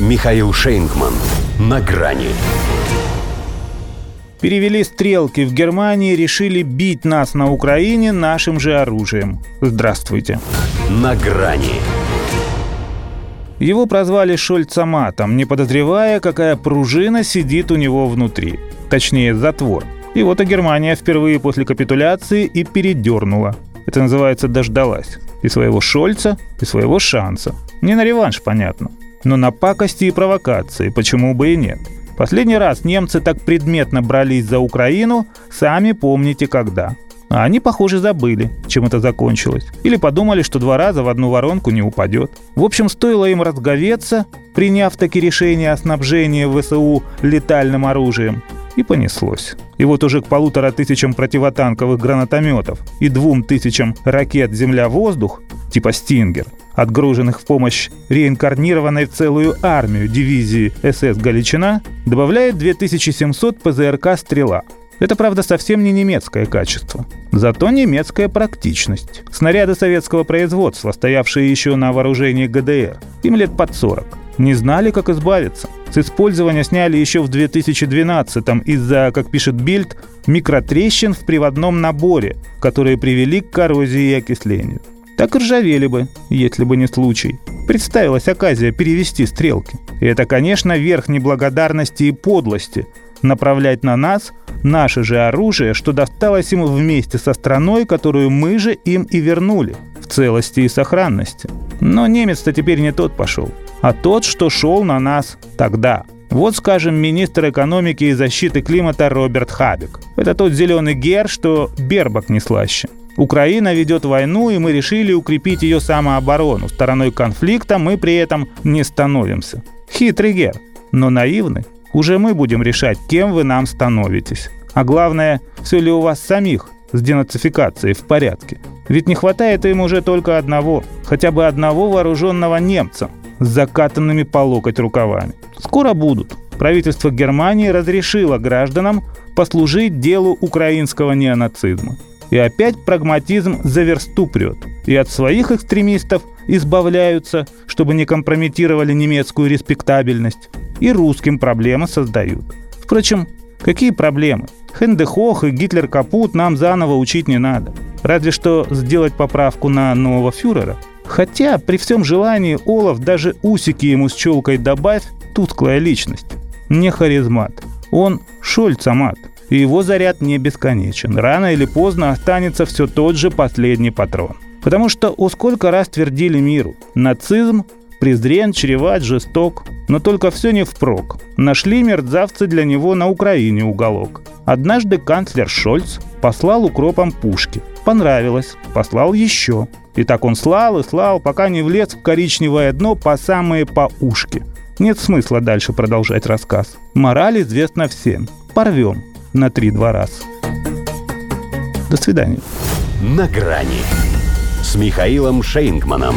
Михаил Шейнгман. На грани. Перевели стрелки в Германии, решили бить нас на Украине нашим же оружием. Здравствуйте. На грани. Его прозвали Шольцаматом, не подозревая, какая пружина сидит у него внутри. Точнее, затвор. И вот и Германия впервые после капитуляции и передернула. Это называется «дождалась». И своего Шольца, и своего шанса. Не на реванш, понятно. Но на пакости и провокации, почему бы и нет. Последний раз немцы так предметно брались за Украину, сами помните когда. А они, похоже, забыли, чем это закончилось. Или подумали, что два раза в одну воронку не упадет. В общем, стоило им разговеться, приняв таки решение о снабжении ВСУ летальным оружием, и понеслось. И вот уже к полутора тысячам противотанковых гранатометов и двум тысячам ракет «Земля-воздух» типа «Стингер», отгруженных в помощь реинкарнированной целую армию дивизии СС «Галичина», добавляет 2700 ПЗРК «Стрела», это, правда, совсем не немецкое качество. Зато немецкая практичность. Снаряды советского производства, стоявшие еще на вооружении ГДР. Им лет под 40. Не знали, как избавиться. С использования сняли еще в 2012-м из-за, как пишет Бильд, микротрещин в приводном наборе, которые привели к коррозии и окислению. Так и ржавели бы, если бы не случай. Представилась оказия перевести стрелки. И это, конечно, верх неблагодарности и подлости – направлять на нас наше же оружие, что досталось им вместе со страной, которую мы же им и вернули в целости и сохранности. Но немец-то теперь не тот пошел а тот, что шел на нас тогда. Вот, скажем, министр экономики и защиты климата Роберт Хабек. Это тот зеленый гер, что Бербак не слаще. Украина ведет войну, и мы решили укрепить ее самооборону. Стороной конфликта мы при этом не становимся. Хитрый гер, но наивный. Уже мы будем решать, кем вы нам становитесь. А главное, все ли у вас самих с денацификацией в порядке. Ведь не хватает им уже только одного, хотя бы одного вооруженного немца – с закатанными по локоть рукавами. Скоро будут. Правительство Германии разрешило гражданам послужить делу украинского неонацизма. И опять прагматизм за версту прет. И от своих экстремистов избавляются, чтобы не компрометировали немецкую респектабельность. И русским проблемы создают. Впрочем, какие проблемы? Хендехох и Гитлер капут нам заново учить не надо. Разве что сделать поправку на нового фюрера – Хотя, при всем желании, Олаф даже усики ему с челкой добавь, тусклая личность. Не харизмат. Он шольцамат. И его заряд не бесконечен. Рано или поздно останется все тот же последний патрон. Потому что о сколько раз твердили миру. Нацизм презрен, чреват, жесток. Но только все не впрок. Нашли мерзавцы для него на Украине уголок. Однажды канцлер Шольц послал укропом пушки. Понравилось. Послал еще. И так он слал и слал, пока не влез в коричневое дно по самые по ушки. Нет смысла дальше продолжать рассказ. Мораль известна всем. Порвем на три-два раз. До свидания. На грани с Михаилом Шейнгманом.